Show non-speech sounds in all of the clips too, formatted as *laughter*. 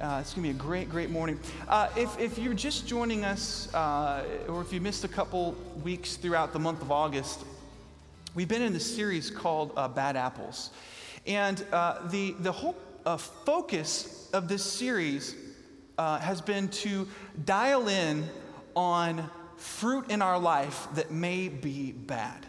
Uh, it's going to be a great, great morning. Uh, if, if you're just joining us, uh, or if you missed a couple weeks throughout the month of August, we've been in this series called uh, Bad Apples. And uh, the, the whole uh, focus of this series has been to dial in on fruit in our life that may be bad.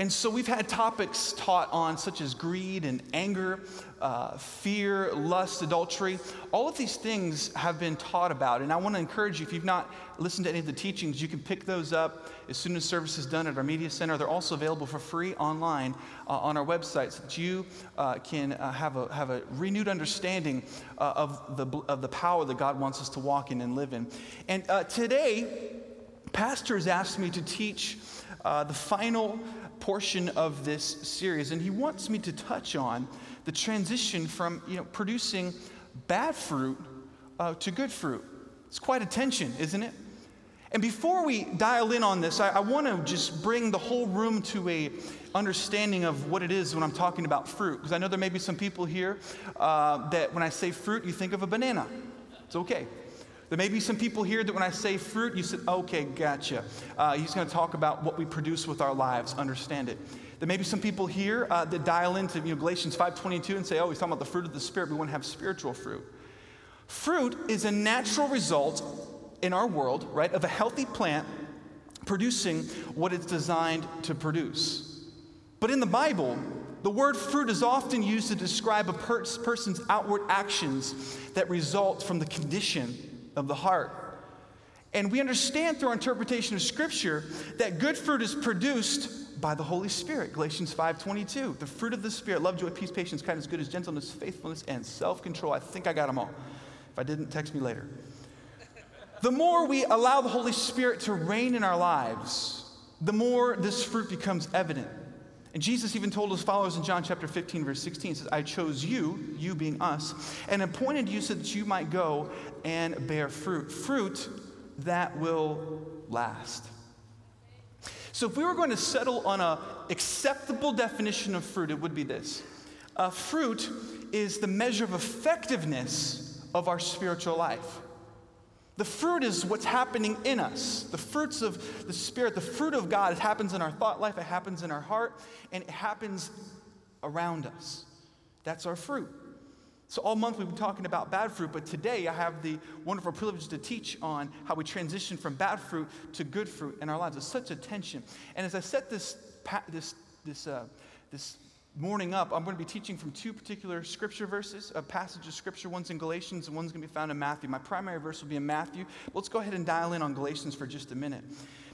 And so we've had topics taught on, such as greed and anger, uh, fear, lust, adultery. All of these things have been taught about. And I want to encourage you, if you've not listened to any of the teachings, you can pick those up as soon as service is done at our media center. They're also available for free online uh, on our website so that you uh, can uh, have, a, have a renewed understanding uh, of, the, of the power that God wants us to walk in and live in. And uh, today, pastors asked me to teach the final portion of this series, and he wants me to touch on the transition from you know, producing bad fruit uh, to good fruit. It's quite a tension, isn't it? And before we dial in on this, I, I want to just bring the whole room to a understanding of what it is when I'm talking about fruit. Because I know there may be some people here uh, that when I say fruit, you think of a banana. It's okay. There may be some people here that when I say fruit, you said, okay, gotcha. Uh, he's going to talk about what we produce with our lives, understand it. There may be some people here uh, that dial into you know, Galatians 5.22 and say, oh, he's talking about the fruit of the Spirit. We want to have spiritual fruit. Fruit is a natural result in our world, right, of a healthy plant producing what it's designed to produce. But in the Bible, the word fruit is often used to describe a per- person's outward actions that result from the condition of the heart. And we understand through our interpretation of Scripture that good fruit is produced by the Holy Spirit. Galatians 5:22. The fruit of the Spirit, love, joy, peace, patience, kindness, goodness, gentleness, faithfulness, and self-control. I think I got them all. If I didn't, text me later. The more we allow the Holy Spirit to reign in our lives, the more this fruit becomes evident. And Jesus even told his followers in John chapter 15, verse 16, says, I chose you, you being us, and appointed you so that you might go and bear fruit. Fruit that will last. So if we were going to settle on an acceptable definition of fruit, it would be this. Uh, fruit is the measure of effectiveness of our spiritual life. The fruit is what's happening in us. The fruits of the Spirit, the fruit of God, it happens in our thought life, it happens in our heart, and it happens around us. That's our fruit. So, all month we've been talking about bad fruit, but today I have the wonderful privilege to teach on how we transition from bad fruit to good fruit in our lives. It's such a tension. And as I set this, this, this, uh, this morning up, I'm going to be teaching from two particular scripture verses, a passage of scripture. One's in Galatians and one's going to be found in Matthew. My primary verse will be in Matthew. Let's go ahead and dial in on Galatians for just a minute.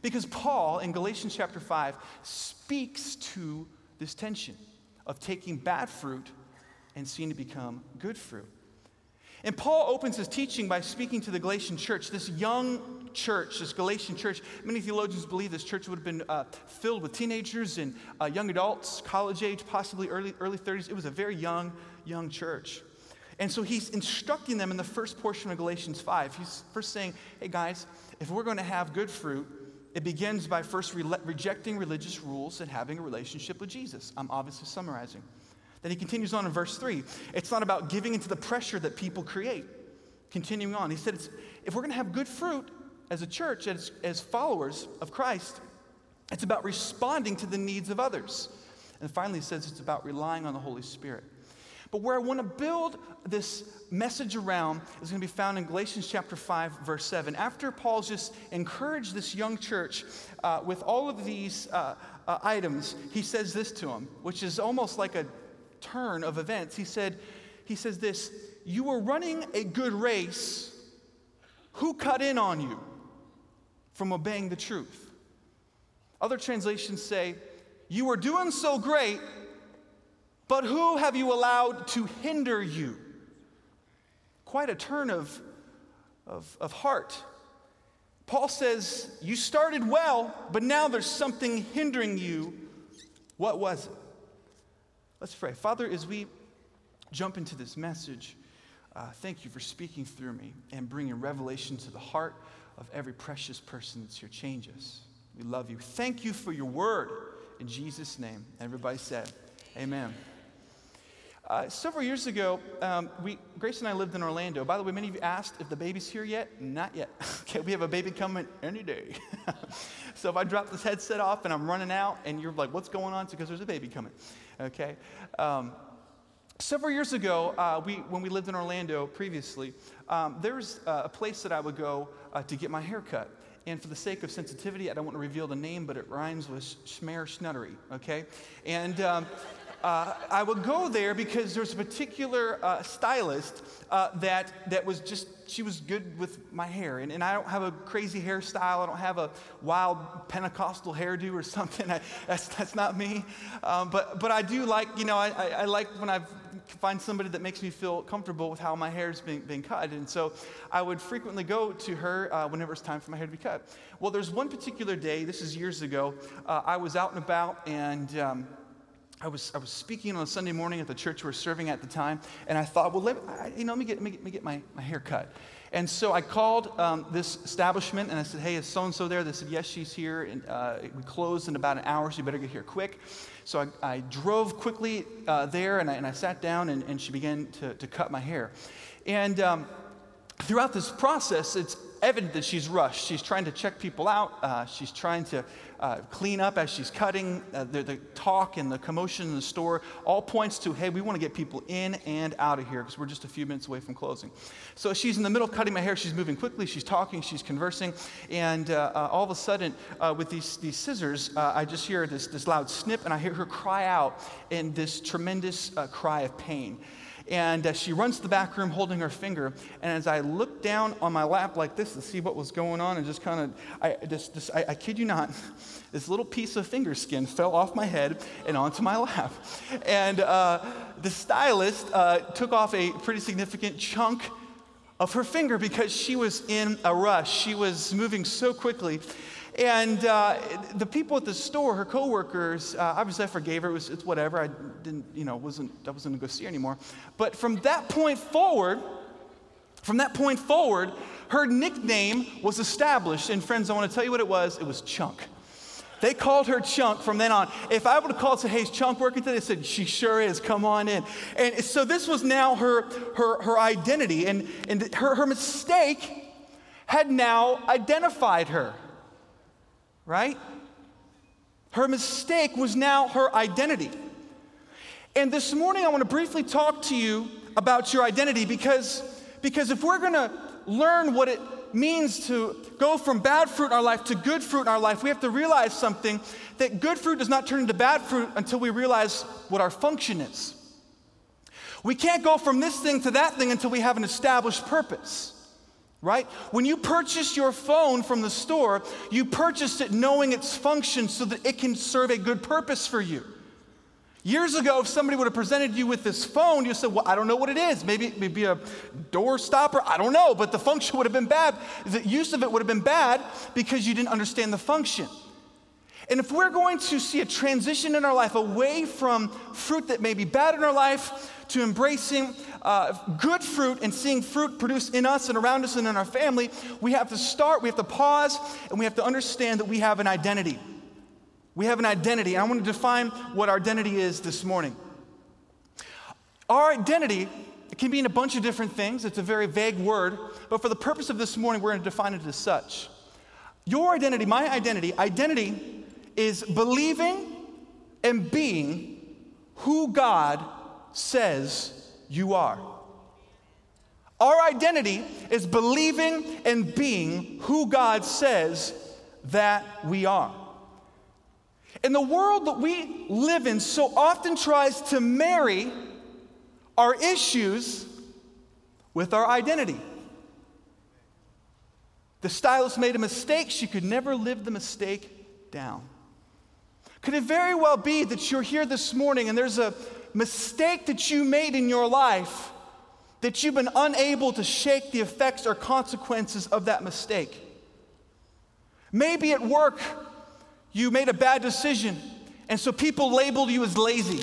Because Paul, in Galatians chapter 5, speaks to this tension of taking bad fruit and seeing it become good fruit. And Paul opens his teaching by speaking to the Galatian church, this young church, this Galatian church. Many theologians believe this church would have been uh, filled with teenagers and uh, young adults, college age, possibly early, early 30s. It was a very young, young church. And so he's instructing them in the first portion of Galatians 5. He's first saying, hey guys, if we're going to have good fruit, it begins by first re- rejecting religious rules and having a relationship with Jesus. I'm obviously summarizing. Then he continues on in verse 3. It's not about giving into the pressure that people create. Continuing on, he said, if we're going to have good fruit as a church, as, as followers of Christ, it's about responding to the needs of others. And finally, he says it's about relying on the Holy Spirit. But where I want to build this message around is going to be found in Galatians chapter 5, verse 7. After Paul's just encouraged this young church uh, with all of these uh, uh, items, he says this to them, which is almost like a turn of events. He said, he says this, you were running a good race. Who cut in on you from obeying the truth? Other translations say, you were doing so great, but who have you allowed to hinder you? Quite a turn of, of, of heart. Paul says, You started well, but now there's something hindering you. What was it? Let's pray. Father, as we jump into this message, uh, thank you for speaking through me and bringing revelation to the heart of every precious person that's here. Change us. We love you. Thank you for your word. In Jesus' name. Everybody said, Amen. Uh, several years ago, um, we, Grace and I lived in Orlando. By the way, many of you asked if the baby's here yet. Not yet. *laughs* okay, we have a baby coming any day. *laughs* so if I drop this headset off and I'm running out and you're like, what's going on? It's because there's a baby coming. Okay? Um, several years ago, uh, we, when we lived in Orlando previously, um, there's uh, a place that I would go uh, to get my hair cut. And for the sake of sensitivity, I don't want to reveal the name, but it rhymes with Schmer Schnuttery, okay? And um, uh, I would go there because there's a particular uh, stylist uh, that, that was just, she was good with my hair. And, and I don't have a crazy hairstyle. I don't have a wild Pentecostal hairdo or *laughs* something. I, that's, that's not me. Um, but, but I do like, you know, I, I, I like when I find somebody that makes me feel comfortable with how my hair's being, being cut. And so I would frequently go to her uh, whenever it's time for my hair to be cut. Well, there's one particular day, this is years ago, uh, I was out and about and um, I was, I was speaking on a Sunday morning at the church we were serving at the time, and I thought, well, let, I, you know, let me get, let me get, let me get my, my hair cut. And so I called um, this establishment and I said, hey, is so and so there? They said, yes, she's here. And uh, we closed in about an hour, so you better get here quick. So I, I drove quickly uh, there and I, and I, sat down and, and she began to, to cut my hair. And um, throughout this process, it's evident that she's rushed. She's trying to check people out. Uh, she's trying to uh, clean up as she's cutting. Uh, the, the, talk and the commotion in the store all points to, hey, we want to get people in and out of here because we're just a few minutes away from closing. So she's in the middle of cutting my hair. She's moving quickly. She's talking. She's conversing. And uh, uh, all of a sudden, uh, with these, these scissors, I just hear this, this loud snip and I hear her cry out in this tremendous cry of pain. And uh, she runs to the back room holding her finger. And as I looked down on my lap like this to see what was going on, and just kind of, I, just, just I, I kid you not, *laughs* this little piece of finger skin fell off my head and onto my lap. And uh, the stylist uh, took off a pretty significant chunk of her finger because she was in a rush. She was moving so quickly. And uh, the people at the store, her coworkers, uh, obviously I forgave her. It was, it's whatever. I didn't, you know, wasn't, I wasn't going to go see her anymore. But from that point forward, from that point forward, her nickname was established. And friends, I want to tell you what it was. It was Chunk. They called her Chunk from then on. If I would have called and said, hey, Chunk working today? They said, she sure is, come on in. And so this was now her, her, her identity. And, and her, her mistake had now identified her right? Her mistake was now her identity. And this morning, I want to briefly talk to you about your identity because, because if we're going to learn what it means to go from bad fruit in our life to good fruit in our life, we have to realize something that good fruit does not turn into bad fruit until we realize what our function is. We can't go from this thing to that thing until we have an established purpose right? When you purchase your phone from the store, you purchased it knowing its function so that it can serve a good purpose for you. Years ago, if somebody would have presented you with this phone, you said, Well, I don't know what it is. Maybe it be a door stopper. I don't know. But the function would have been bad. The use of it would have been bad because you didn't understand the function. And if we're going to see a transition in our life away from fruit that may be bad in our life to embracing uh, good fruit and seeing fruit produced in us and around us and in our family, we have to start, we have to pause, and we have to understand that we have an identity. We have an identity. And I want to define what our identity is this morning. Our identity it can mean a bunch of different things. It's a very vague word, but for the purpose of this morning, we're going to define it as such. Your identity, my identity, identity is believing and being who God says you are. Our identity is believing and being who God says that we are. And the world that we live in so often tries to marry our issues with our identity. The stylist made a mistake, she could never live the mistake down. Could it very well be that you're here this morning and there's a mistake that you made in your life that you've been unable to shake the effects or consequences of that mistake? Maybe at work you made a bad decision and so people labeled you as lazy.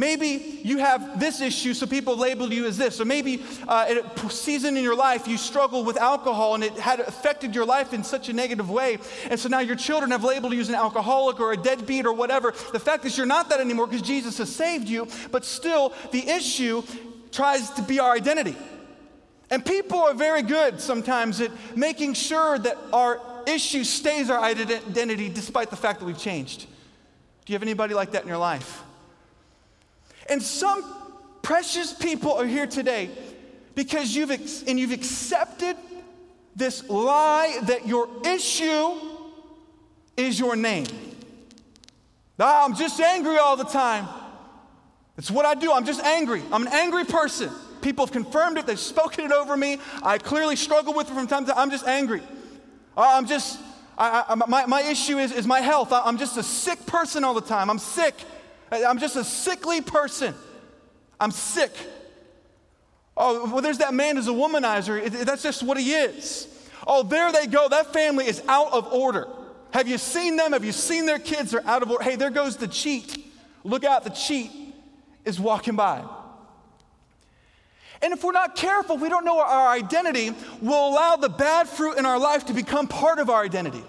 Maybe you have this issue, so people label you as this. Or maybe uh, at a season in your life you struggled with alcohol and it had affected your life in such a negative way. And so now your children have labeled you as an alcoholic or a deadbeat or whatever. The fact is, you're not that anymore because Jesus has saved you, but still, the issue tries to be our identity. And people are very good sometimes at making sure that our issue stays our identity despite the fact that we've changed. Do you have anybody like that in your life? And some precious people are here today because you've ex- and you've accepted this lie that your issue is your name. I'm just angry all the time. It's what I do. I'm just angry. I'm an angry person. People have confirmed it. They've spoken it over me. I clearly struggle with it from time to time. I'm just angry. Uh, I'm just, I, I, my, my issue is, is my health. I, I'm just a sick person all the time. I'm sick. I'm just a sickly person. I'm sick. Oh, well, there's that man who's a womanizer. It, that's just what he is. Oh, there they go. That family is out of order. Have you seen them? Have you seen their kids? They're out of order. Hey, there goes the cheat. Look out, the cheat is walking by. And if we're not careful, we don't know our identity, we'll allow the bad fruit in our life to become part of our identity.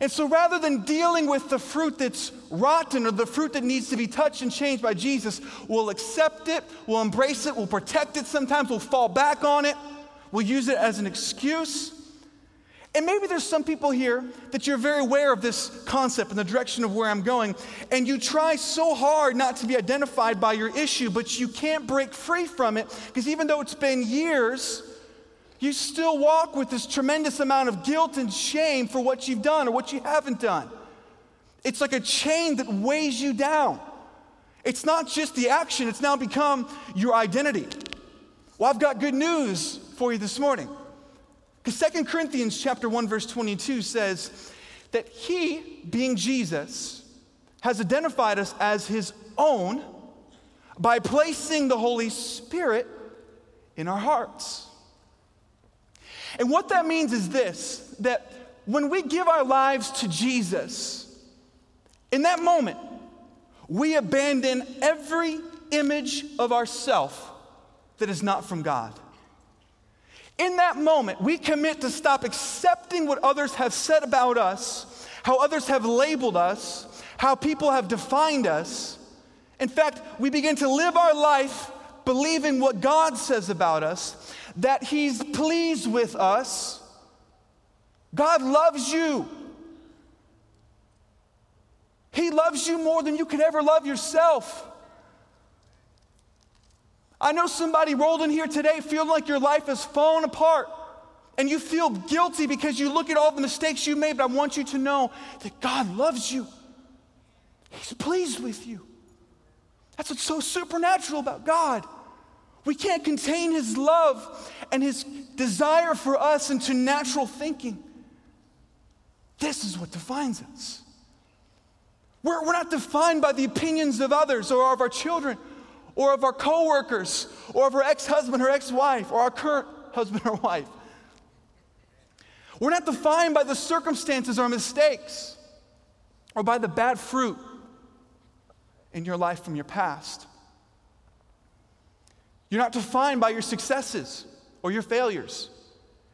And so rather than dealing with the fruit that's rotten or the fruit that needs to be touched and changed by Jesus, we'll accept it, we'll embrace it, we'll protect it. Sometimes we'll fall back on it, we'll use it as an excuse. And maybe there's some people here that you're very aware of this concept and the direction of where I'm going, and you try so hard not to be identified by your issue, but you can't break free from it because even though it's been years, you still walk with this tremendous amount of guilt and shame for what you've done or what you haven't done. It's like a chain that weighs you down. It's not just the action, it's now become your identity. Well, I've got good news for you this morning. Because 2 Corinthians chapter 1 verse 22 says that he, being Jesus, has identified us as his own by placing the Holy Spirit in our hearts. And what that means is this that when we give our lives to Jesus, in that moment, we abandon every image of ourself that is not from God. In that moment, we commit to stop accepting what others have said about us, how others have labeled us, how people have defined us. In fact, we begin to live our life believing what God says about us that He's pleased with us. God loves you. He loves you more than you could ever love yourself. I know somebody rolled in here today feeling like your life has fallen apart and you feel guilty because you look at all the mistakes you made, but I want you to know that God loves you. He's pleased with you. That's what's so supernatural about God. We can't contain his love and his desire for us into natural thinking. This is what defines us. We're, we're not defined by the opinions of others or of our children or of our coworkers or of our ex-husband or ex-wife or our current husband or wife. We're not defined by the circumstances or mistakes or by the bad fruit in your life from your past. You're not defined by your successes or your failures.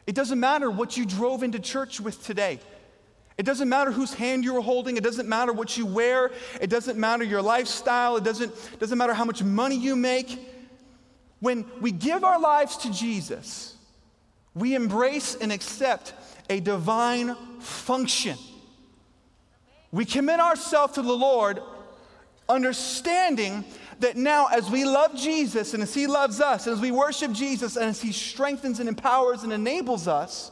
It doesn't matter what you drove into church with today. It doesn't matter whose hand you were holding. It doesn't matter what you wear. It doesn't matter your lifestyle. It doesn't, doesn't matter how much money you make. When we give our lives to Jesus, we embrace and accept a divine function. We commit ourselves to the Lord, understanding that now, as we love Jesus and as He loves us, and as we worship Jesus and as He strengthens and empowers and enables us,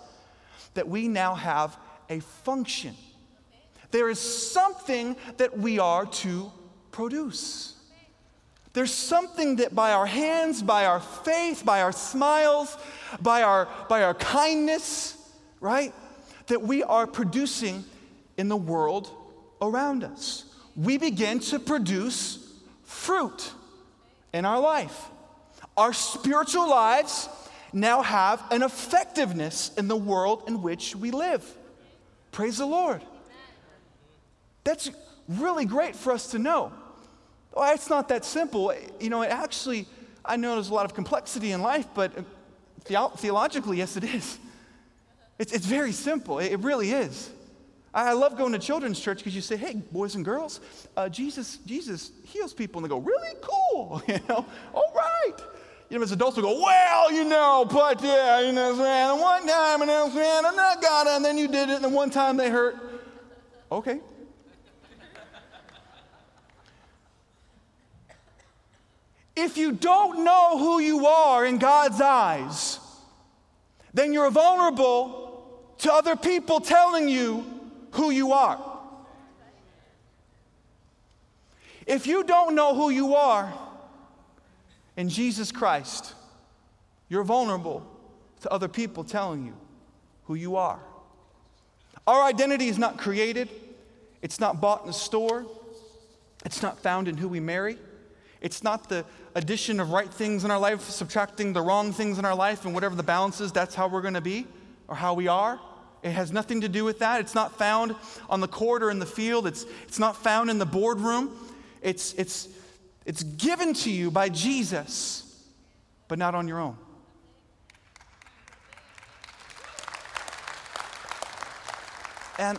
that we now have a function. There is something that we are to produce. There's something that by our hands, by our faith, by our smiles, by our, by our kindness, right, that we are producing in the world around us. We begin to produce fruit in our life. Our spiritual lives now have an effectiveness in the world in which we live. Praise the Lord. That's really great for us to know. Oh, it's not that simple. You know, it actually, I know there's a lot of complexity in life, but uh, the- theologically, yes, it is. It's, it's very simple. It, it really is. I love going to children's church because you say, hey, boys and girls, uh, Jesus, Jesus heals people. And they go, really cool. *laughs* You know, all right. You know, as adults, we go, well, you know, but yeah, you know, man, one time, and then, man, and I got it, and then you did it, and then one time they hurt. Okay. if you don't know who you are in God's eyes, then you're vulnerable to other people telling you who you are. If you don't know who you are in Jesus Christ, you're vulnerable to other people telling you who you are. Our identity is not created, it's not bought in a store, it's not found in who we marry, it's not the addition of right things in our life, subtracting the wrong things in our life, and whatever the balance is, that's how we're going to be or how we are. It has nothing to do with that. It's not found on the court or in the field. It's, it's not found in the boardroom. It's, it's, it's given to you by Jesus, but not on your own. And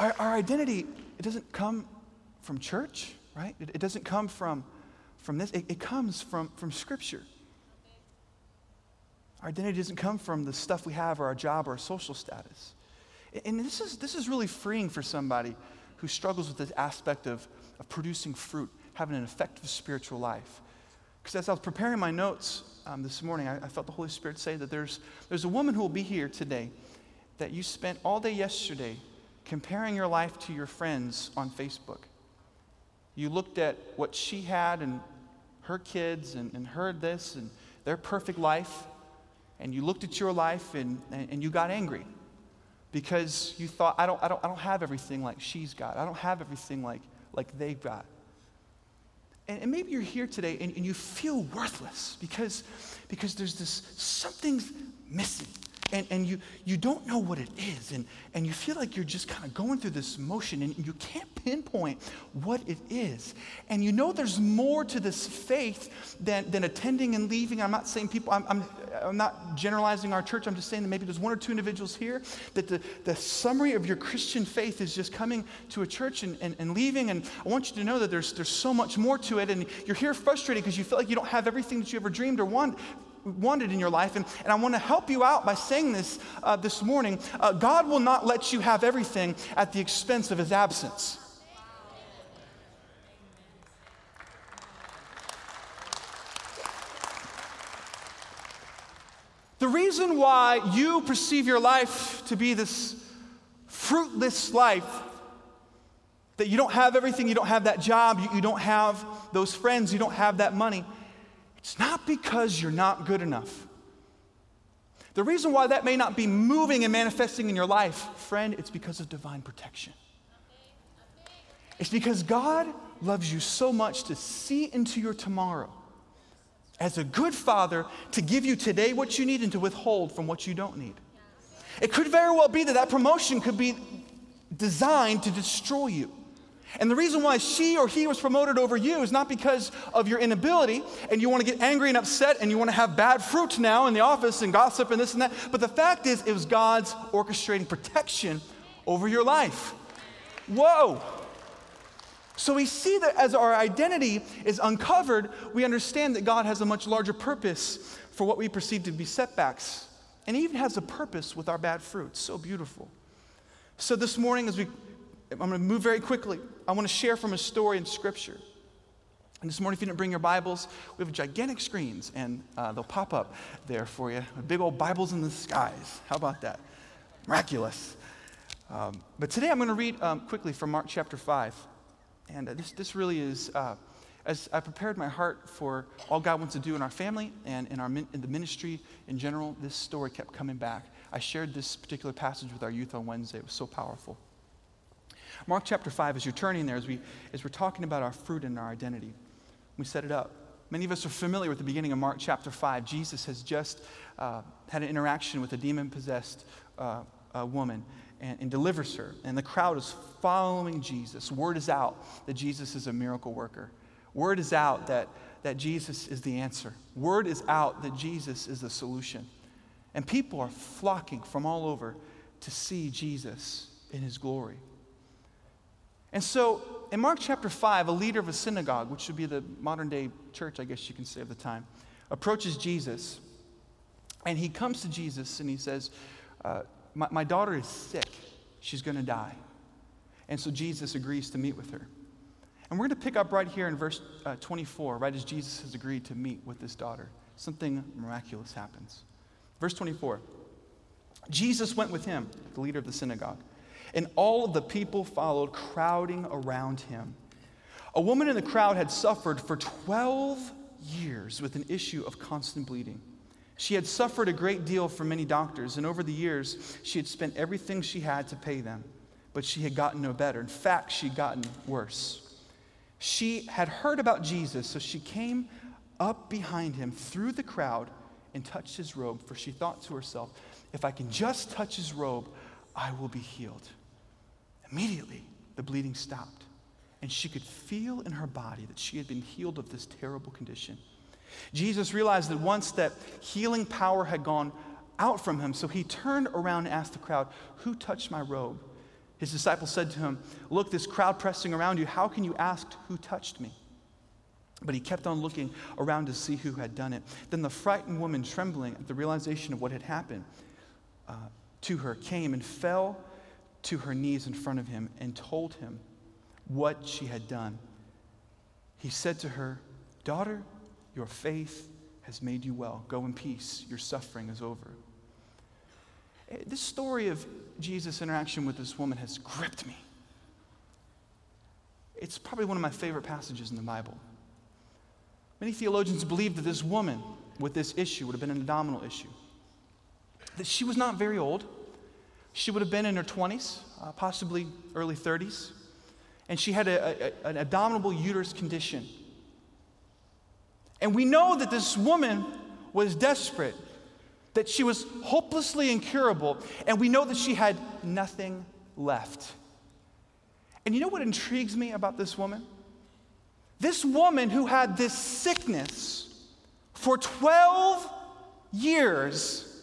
our, our identity, it doesn't come from church, right? It, it doesn't come from, from this, it, it comes from, from Scripture. Our identity doesn't come from the stuff we have or our job or our social status. And this is, this is really freeing for somebody who struggles with this aspect of, of producing fruit, having an effective spiritual life. Because as I was preparing my notes um, this morning, I, I, felt the Holy Spirit say that there's, there's a woman who will be here today that you spent all day yesterday comparing your life to your friends on Facebook. You looked at what she had and her kids and, and heard this and their perfect life, and you looked at your life and, and, and you got angry because you thought, I don't, I, don't, I don't have everything like she's got. I don't have everything like, like they've got. And, and maybe you're here today and, and you feel worthless because, because there's this something's missing and, and you, you don't know what it is, and, and you feel like you're just kind of going through this motion, and you can't pinpoint what it is. And you know there's more to this faith than, than attending and leaving. I'm not saying people, I'm, I'm, I'm not generalizing our church, I'm just saying that maybe there's one or two individuals here that the, the summary of your Christian faith is just coming to a church and, and, and leaving. And I want you to know that there's, there's so much more to it, and you're here frustrated because you feel like you don't have everything that you ever dreamed or want, wanted in your life. And, and I want to help you out by saying this uh, this morning. Uh, God will not let you have everything at the expense of his absence. The reason why you perceive your life to be this fruitless life, that you don't have everything, you don't have that job, you, you don't have those friends, you don't have that money, it's not because you're not good enough. The reason why that may not be moving and manifesting in your life, friend, it's because of divine protection. It's because God loves you so much to see into your tomorrow as a good father to give you today what you need and to withhold from what you don't need. It could very well be that that promotion could be designed to destroy you. And the reason why she or he was promoted over you is not because of your inability and you want to get angry and upset and you want to have bad fruit now in the office and gossip and this and that. But the fact is, it was God's orchestrating protection over your life. Whoa. So we see that as our identity is uncovered, we understand that God has a much larger purpose for what we perceive to be setbacks. And He even has a purpose with our bad fruit. So beautiful. So this morning, as we I'm going to move very quickly. I want to share from a story in Scripture. And this morning, if you didn't bring your Bibles, we have gigantic screens, and uh, they'll pop up there for you. Big old Bibles in the skies. How about that? Miraculous. Um, but today I'm going to read um, quickly from Mark chapter 5. And uh, this, this really is, uh, as I prepared my heart for all God wants to do in our family and in, our, in the ministry in general, this story kept coming back. I shared this particular passage with our youth on Wednesday. It was so powerful. Mark chapter 5, as you're turning there, as, we, as we're talking about our fruit and our identity, we set it up. Many of us are familiar with the beginning of Mark chapter 5. Jesus has just uh, had an interaction with a demon possessed uh, woman and, and delivers her. And the crowd is following Jesus. Word is out that Jesus is a miracle worker. Word is out that, that Jesus is the answer. Word is out that Jesus is the solution. And people are flocking from all over to see Jesus in his glory. And so, in Mark chapter 5, a leader of a synagogue, which would be the modern day church, I guess you can say, of the time, approaches Jesus. And he comes to Jesus and he says, uh, my, my daughter is sick. She's going to die. And so Jesus agrees to meet with her. And we're going to pick up right here in verse uh, 24, right as Jesus has agreed to meet with this daughter. Something miraculous happens. Verse 24 Jesus went with him, the leader of the synagogue, and all of the people followed, crowding around him. A woman in the crowd had suffered for 12 years with an issue of constant bleeding. She had suffered a great deal from many doctors, and over the years, she had spent everything she had to pay them, but she had gotten no better. In fact, she'd gotten worse. She had heard about Jesus, so she came up behind him through the crowd and touched his robe, for she thought to herself, if I can just touch his robe, I will be healed. Immediately, the bleeding stopped, and she could feel in her body that she had been healed of this terrible condition. Jesus realized that once that healing power had gone out from him, so he turned around and asked the crowd, Who touched my robe? His disciples said to him, Look, this crowd pressing around you, how can you ask who touched me? But he kept on looking around to see who had done it. Then the frightened woman, trembling at the realization of what had happened uh, to her, came and fell to her knees in front of him and told him what she had done. He said to her, Daughter, your faith has made you well. Go in peace. Your suffering is over. Eh, this story of Jesus' interaction with this woman has gripped me. It's probably one of my favorite passages in the Bible. Many theologians believe that this woman with this issue would have been an abdominal issue. That she was not very old. She would have been in her 20s, uh, possibly early 30s. And she had a, a, an abdominal uterus condition. And we know that this woman was desperate, that she was hopelessly incurable, and we know that she had nothing left. And you know what intrigues me about this woman? This woman who had this sickness for 12 years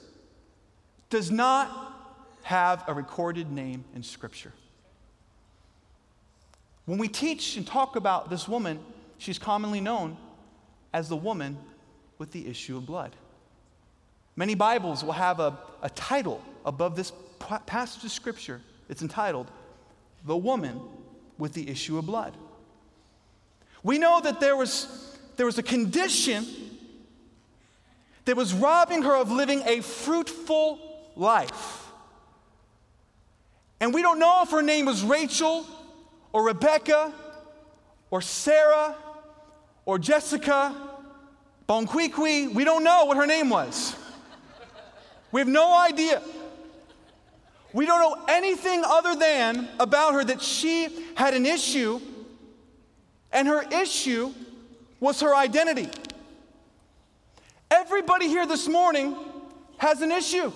does not have a recorded name in Scripture. When we teach and talk about this woman, she's commonly known as the woman with the issue of blood. Many Bibles will have a, a title above this passage of Scripture. It's entitled, The Woman with the Issue of Blood. We know that there was, there was a condition that was robbing her of living a fruitful life. And we don't know if her name was Rachel or Rebecca or Sarah or Jessica Bonquiqui. We don't know what her name was. We have no idea. We don't know anything other than about her that she had an issue and her issue was her identity. Everybody here this morning has an issue.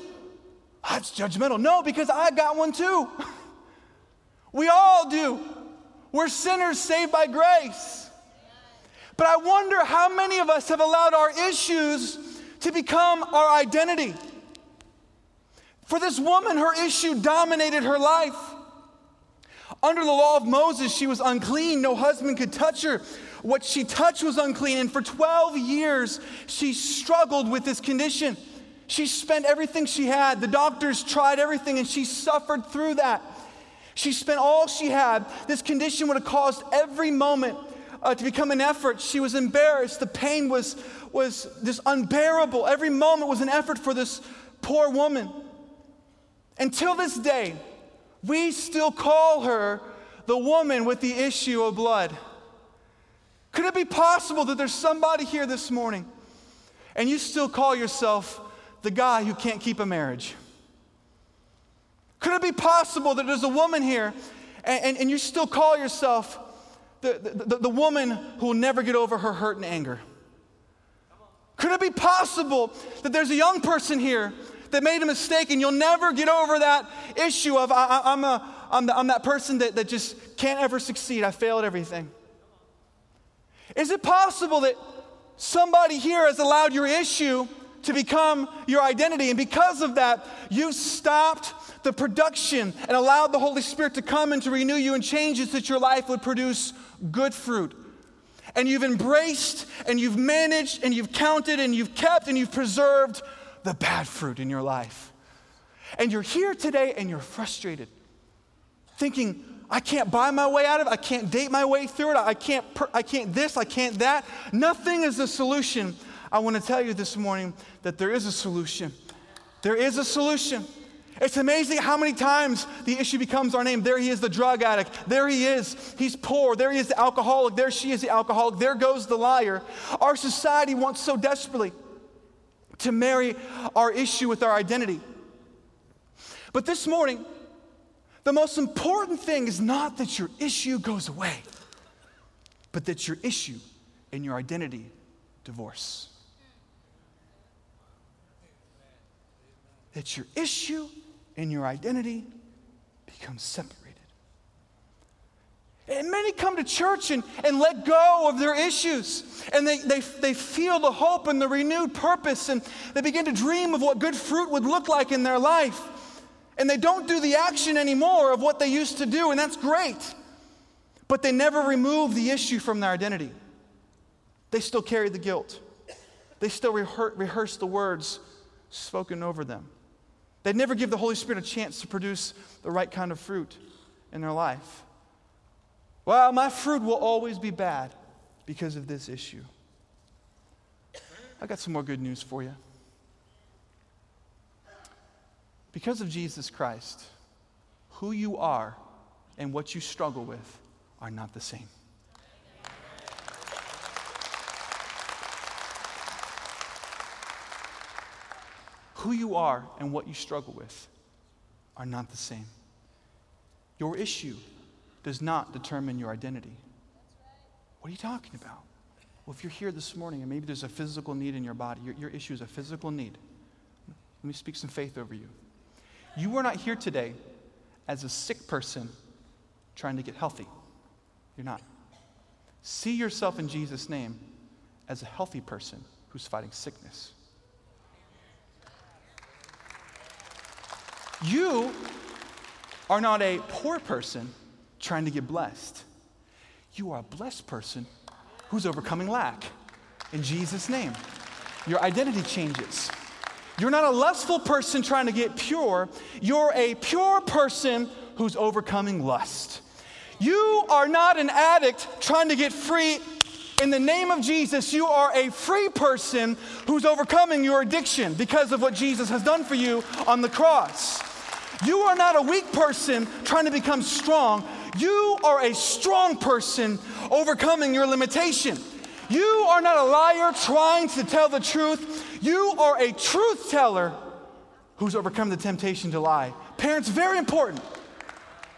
That's judgmental. No, because I got one too. *laughs* We all do. We're sinners saved by grace. But I wonder how many of us have allowed our issues to become our identity. For this woman, her issue dominated her life. Under the law of Moses, she was unclean. No husband could touch her. What she touched was unclean. And for 12 years, she struggled with this condition. She spent everything she had. The doctors tried everything, and she suffered through that. She spent all she had. This condition would have caused every moment uh, to become an effort. She was embarrassed. The pain was, was just unbearable. Every moment was an effort for this poor woman. Until this day, we still call her the woman with the issue of blood. Could it be possible that there's somebody here this morning and you still call yourself the guy who can't keep a marriage? Could it be possible that there's a woman here and, and, and you still call yourself the, the, the woman who will never get over her hurt and anger? Could it be possible that there's a young person here that made a mistake, and you'll never get over that issue of I, am a, I'm, the, I'm that person that, that just can't ever succeed. I fail at everything. Is it possible that somebody here has allowed your issue to become your identity, and because of that, you stopped the production and allowed the Holy Spirit to come and to renew you and change it so that your life would produce good fruit? And you've embraced and you've managed and you've counted and you've kept and you've preserved the bad fruit in your life. And you're here today and you're frustrated, thinking, I can't buy my way out of it. I can't date my way through it. I can't, per- I can't this, I can't that. Nothing is the solution. I want to tell you this morning that there is a solution. There is a solution. It's amazing how many times the issue becomes our name. There he is, the drug addict. There he is, he's poor. There he is, the alcoholic. There she is, the alcoholic. There goes the liar. Our society wants so desperately to marry our issue with our identity. But this morning, the most important thing is not that your issue goes away, but that your issue and your identity divorce. That your issue and your identity become separated. And many come to church and, and let go of their issues. And they, they, they feel the hope and the renewed purpose. And they begin to dream of what good fruit would look like in their life. And they don't do the action anymore of what they used to do, and that's great. But they never remove the issue from their identity. They still carry the guilt, they still rehearse the words spoken over them. They never give the Holy Spirit a chance to produce the right kind of fruit in their life. Well, my fruit will always be bad because of this issue. I got some more good news for you. Because of Jesus Christ, who you are and what you struggle with are not the same. Who you are and what you struggle with are not the same. Your issue does not determine your identity. What are you talking about? Well, if you're here this morning and maybe there's a physical need in your body, your, your issue is a physical need. Let me speak some faith over you. You are not here today as a sick person trying to get healthy. You're not. See yourself in Jesus' name as a healthy person who's fighting sickness. You are not a poor person trying to get blessed. You are a blessed person who's overcoming lack. In Jesus' name. Your identity changes. You're not a lustful person trying to get pure. You're a pure person who's overcoming lust. You are not an addict trying to get free. In the name of Jesus, you are a free person who's overcoming your addiction because of what Jesus has done for you on the cross. You are not a weak person trying to become strong. You are a strong person overcoming your limitation. You are not a liar trying to tell the truth. You are a truth teller who's overcome the temptation to lie. Parents, very important.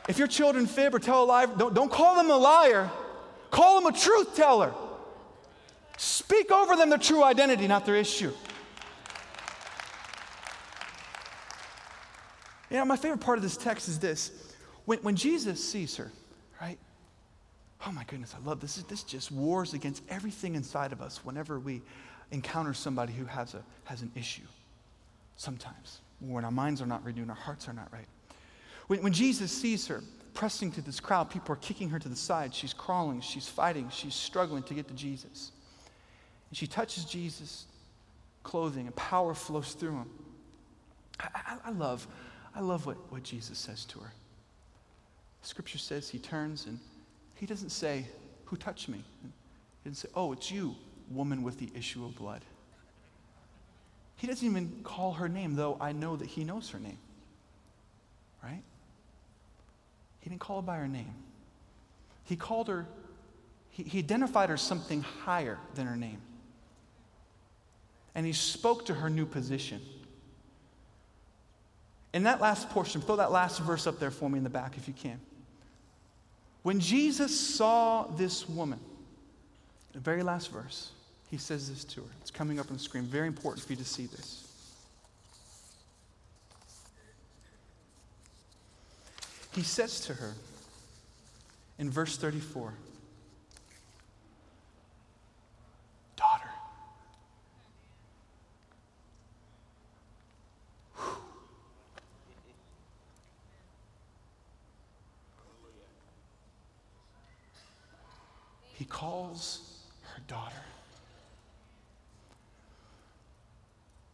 If your children fib or tell a lie, don't, don't call them a liar, call them a truth teller. Speak over them their true identity, not their issue. You know, my favorite part of this text is this. When, when Jesus sees her, right? Oh my goodness, I love this. This just wars against everything inside of us whenever we encounter somebody who has, a, has an issue. Sometimes, when our minds are not renewed, our hearts are not right. When, when Jesus sees her pressing to this crowd, people are kicking her to the side. She's crawling, she's fighting, she's struggling to get to Jesus. And she touches Jesus' clothing, and power flows through him. I, I, I love, I love what, what Jesus says to her. Scripture says he turns and he doesn't say, Who touched me? He doesn't say, Oh, it's you, woman with the issue of blood. He doesn't even call her name, though I know that he knows her name. Right? He didn't call her by her name. He called her, he, he identified her something higher than her name. And he spoke to her new position. In that last portion, throw that last verse up there for me in the back if you can. When Jesus saw this woman, the very last verse, he says this to her. It's coming up on the screen. Very important for you to see this. He says to her in verse 34 He calls her daughter.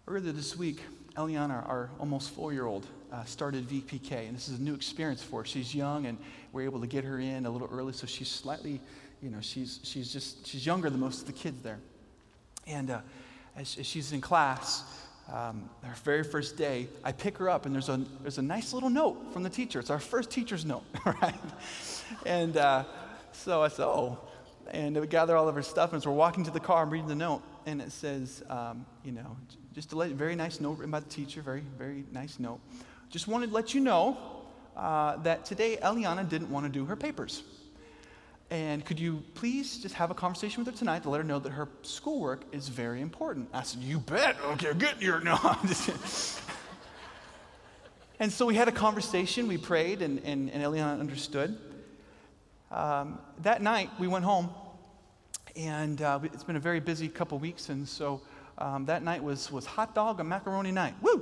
Earlier this week, Eliana, our almost four year old, uh, started VPK, and this is a new experience for her. She's young, and we're able to get her in a little early, so she's slightly, you know, she's, she's just, she's younger than most of the kids there. And uh, as, as, she's in class, um, her very first day, I pick her up, and there's a, there's a nice little note from the teacher. It's our first teacher's note, *laughs* right? And uh, so I said, oh. And we gather all of her stuff, and as we're walking to the car, I'm reading the note, and it says, um, you know, just a very nice note written by the teacher, very, very nice note. Just wanted to let you know uh, that today Eliana didn't want to do her papers. And could you please just have a conversation with her tonight to let her know that her schoolwork is very important? I said, You bet. Okay, get your. *laughs* No, and so we had a conversation, we prayed, and, and, and Eliana understood. Um, that night, we went home, and uh, it's been a very busy couple weeks, and so um, that night was, was hot dog and macaroni night. Woo!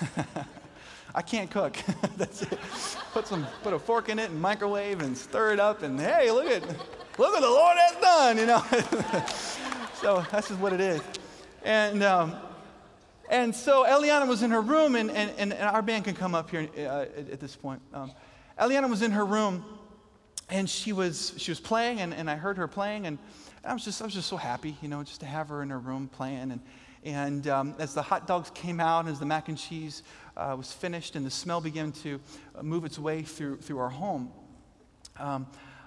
*laughs* I can't cook. *laughs* That's it. Put some, put a fork in it and microwave and stir it up and hey, look at, look what the Lord has done, you know. *laughs* so that's just what it is. And um, and so Eliana was in her room, and, and, and our band can come up here uh, at, at, this point. Um, Eliana was in her room, and she was she was playing, and, and I heard her playing, and I was just I was just so happy, you know, just to have her in her room playing, and and um, as the hot dogs came out, and as the mac and cheese uh, was finished, and the smell began to move its way through, through our home, um,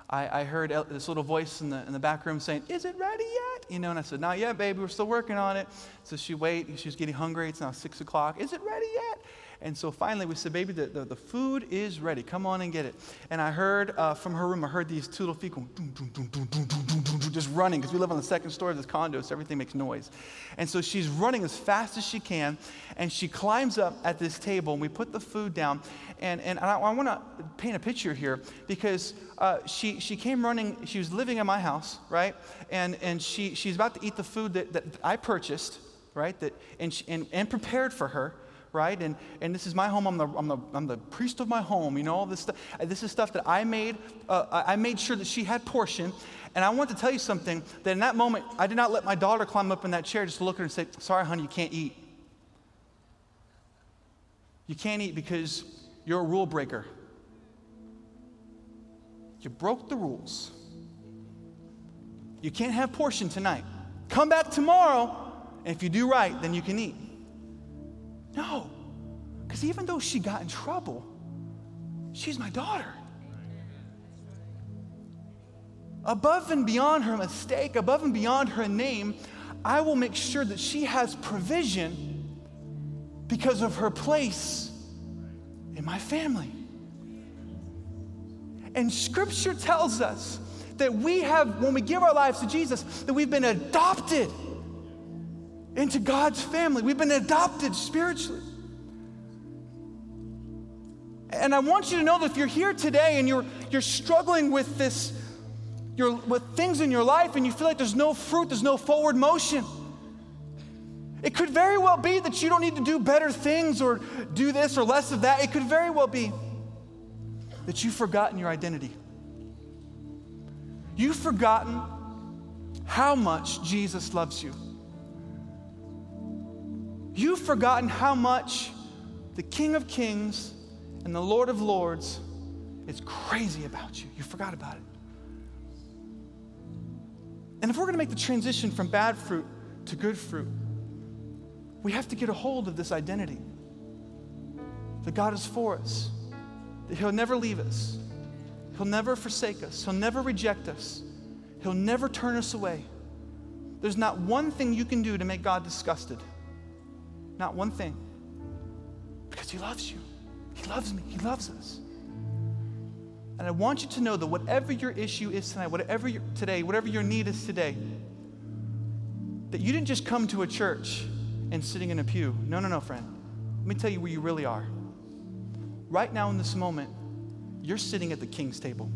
I, I, heard this little voice in the, in the back room saying, Is it ready yet? You know, and I said, Not yet, baby. We're still working on it. So she wait. She was getting hungry. It's now six o'clock. Is it ready yet? And so finally we said, Baby, the, the, the food is ready. Come on and get it. And I heard uh, from her room, I heard these two little feet going, doom, doom, doom, just running, because we live on the second story of this condo, so everything makes noise. And so she's running as fast as she can, and she climbs up at this table, and we put the food down. And, and I, I want to paint a picture here because uh, she, she came running, she was living in my house, right? And, and she, she's about to eat the food that, that I purchased, right? That, and, she, and, and prepared for her right? And, and this is my home. I'm the, I'm, the, I'm the priest of my home. You know, all this stuff. This is stuff that I made. Uh, I made sure that she had portion. And I want to tell you something that in that moment, I did not let my daughter climb up in that chair just to look at her and say, Sorry, honey, you can't eat. You can't eat because you're a rule breaker. You broke the rules. You can't have portion tonight. Come back tomorrow, and if you do right, then you can eat. No. Because even though she got in trouble, she's my daughter. Above and beyond her mistake, above and beyond her name, I will make sure that she has provision because of her place in my family. And scripture tells us that we have, when we give our lives to Jesus, that we've been adopted into God's family. We've been adopted spiritually. And I want you to know that if you're here today and you're, you're struggling with this, you're, with things in your life and you feel like there's no fruit, there's no forward motion, it could very well be that you don't need to do better things or do this or less of that. It could very well be that you've forgotten your identity. You've forgotten how much Jesus loves you. You've forgotten how much the King of Kings and the Lord of Lords is crazy about you. You forgot about it. And if we're going to make the transition from bad fruit to good fruit, we have to get a hold of this identity that God is for us, that He'll never leave us, He'll never forsake us, He'll never reject us, He'll never turn us away. There's not one thing you can do to make God disgusted. Not one thing. Because He loves you. He loves me. He loves us. And I want you to know that whatever your issue is tonight, whatever your, today, whatever your need is today, that you didn't just come to a church and sitting in a pew. No, no, no, friend. Let me tell you where you really are. Right now, in this moment, you're sitting at the king's table.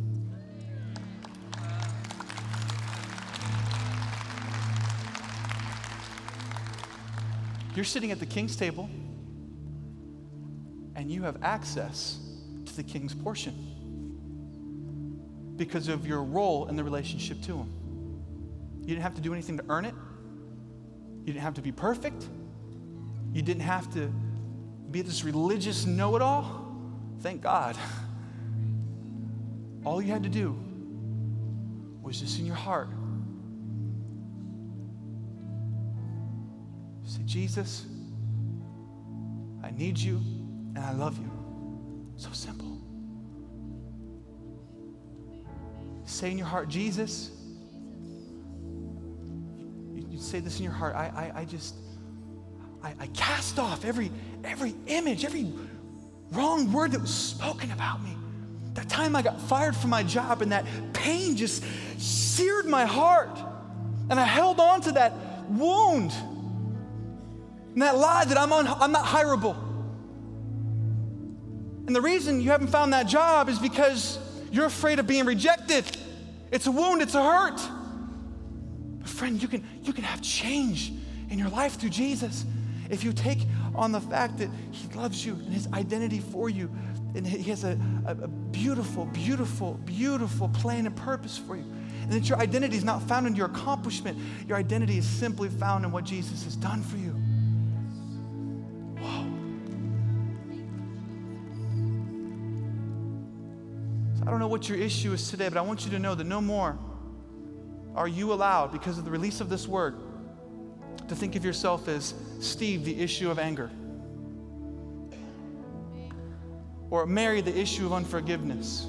You're sitting at the king's table and you have access to the king's portion. because of your role in the relationship to Him. You didn't have to do anything to earn it, you didn't have to be perfect, you didn't have to be this religious know it all. Thank God. All you had to do was just in your heart say, Jesus, I need you and I love you. So simple. Say in your heart, Jesus, you, say this in your heart, I, I, I just, I, I cast off every, every image, every wrong word that was spoken about me. That time I got fired from my job and that pain just seared my heart. And I held on to that wound and that lie that I'm, on, I'm not hireable. And the reason you haven't found that job is because you're afraid of being rejected. It's a wound, it's a hurt. But friend, you can, you can have change in your life through Jesus if you take on the fact that He loves you and His identity for you, and He has a, a, a beautiful, beautiful, beautiful plan and purpose for you. And that your identity is not found in your accomplishment, your identity is simply found in what Jesus has done for you. I don't know what your issue is today, but I want you to know that no more are you allowed, because of the release of this word, to think of yourself as Steve, the issue of anger, or Mary, the issue of unforgiveness,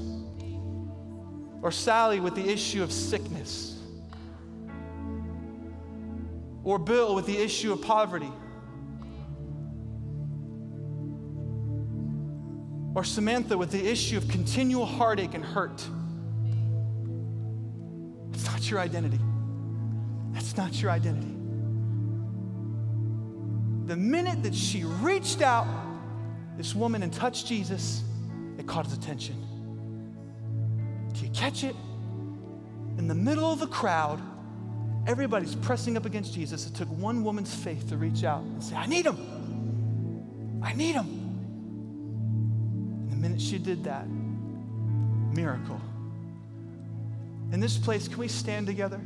or Sally with the issue of sickness, or Bill with the issue of poverty, or Samantha with the issue of continual heartache and hurt. It's not your identity. That's not your identity the minute that she reached out, this woman, and touched Jesus, it caught his attention. Do you catch it? In the middle of the crowd, everybody's pressing up against Jesus. It took one woman's faith to reach out and say, I need him. I need him. Minute she did that, miracle. In this place, can we stand together?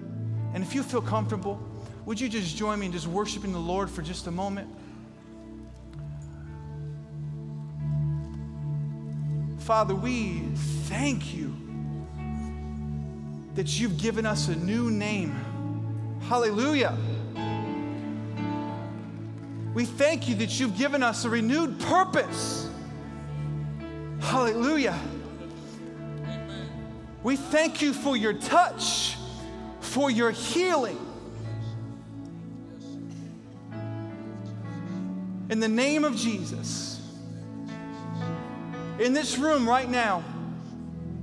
And if you feel comfortable, would you just join me in just worshiping the Lord for just a moment? Father, we thank you that you've given us a new name. Hallelujah. We thank you that you've given us a renewed purpose. Hallelujah. We thank you for your touch, for your healing. In the name of Jesus, in this room right now,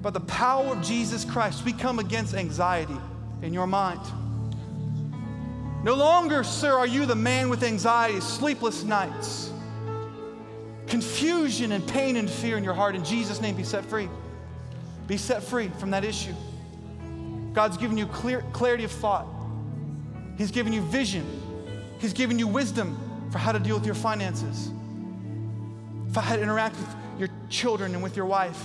by the power of Jesus Christ, we come against anxiety in your mind. No longer, sir, are you the man with anxiety, sleepless nights, confusion and pain and fear in your heart. In Jesus' name, be set free. Be set free from that issue. God's given you clear, clarity of thought, He's given you vision, He's given you wisdom for how to deal with your finances, for how to interact with your children and with your wife.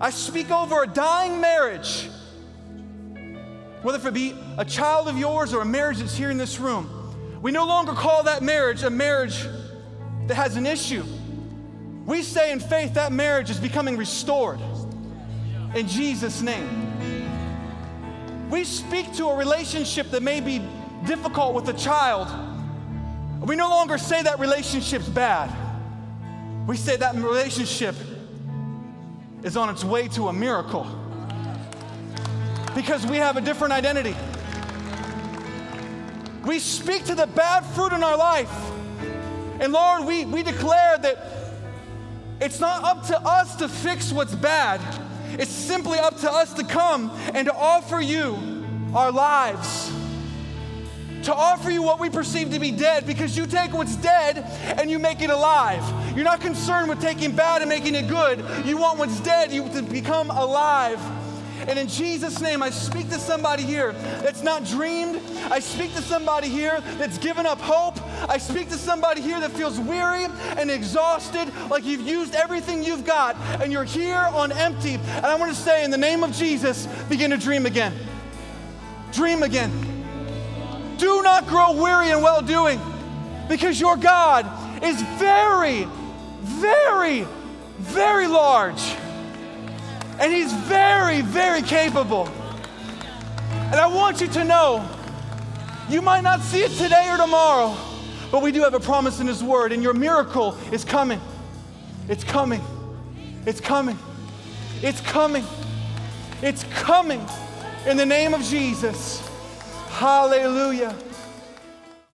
I speak over a dying marriage, whether it be a child of yours or a marriage that's here in this room. We no longer call that marriage a marriage that has an issue. We say in faith that marriage is becoming restored in Jesus' name. We speak to a relationship that may be difficult with a child we no longer say that relationship's bad. We say that relationship is on its way to a miracle because we have a different identity. We speak to the bad fruit in our life. And Lord, we, we declare that it's not up to us to fix what's bad, it's simply up to us to come and to offer you our lives to offer you what we perceive to be dead because you take what's dead and you make it alive. You're not concerned with taking bad and making it good. You want what's dead you to become alive. And in Jesus' name, I speak to somebody here that's not dreamed. I speak to somebody here that's given up hope. I speak to somebody here that feels weary and exhausted, like you've used everything you've got and you're here on empty. And I want to say, in the name of Jesus, begin to dream again. Dream again. Do not grow weary in well doing because your God is very, very, very large. And He's very, very capable. And I want you to know you might not see it today or tomorrow, but we do have a promise in His Word, and your miracle is coming. It's coming. It's coming. It's coming. It's coming in the name of Jesus. Hallelujah.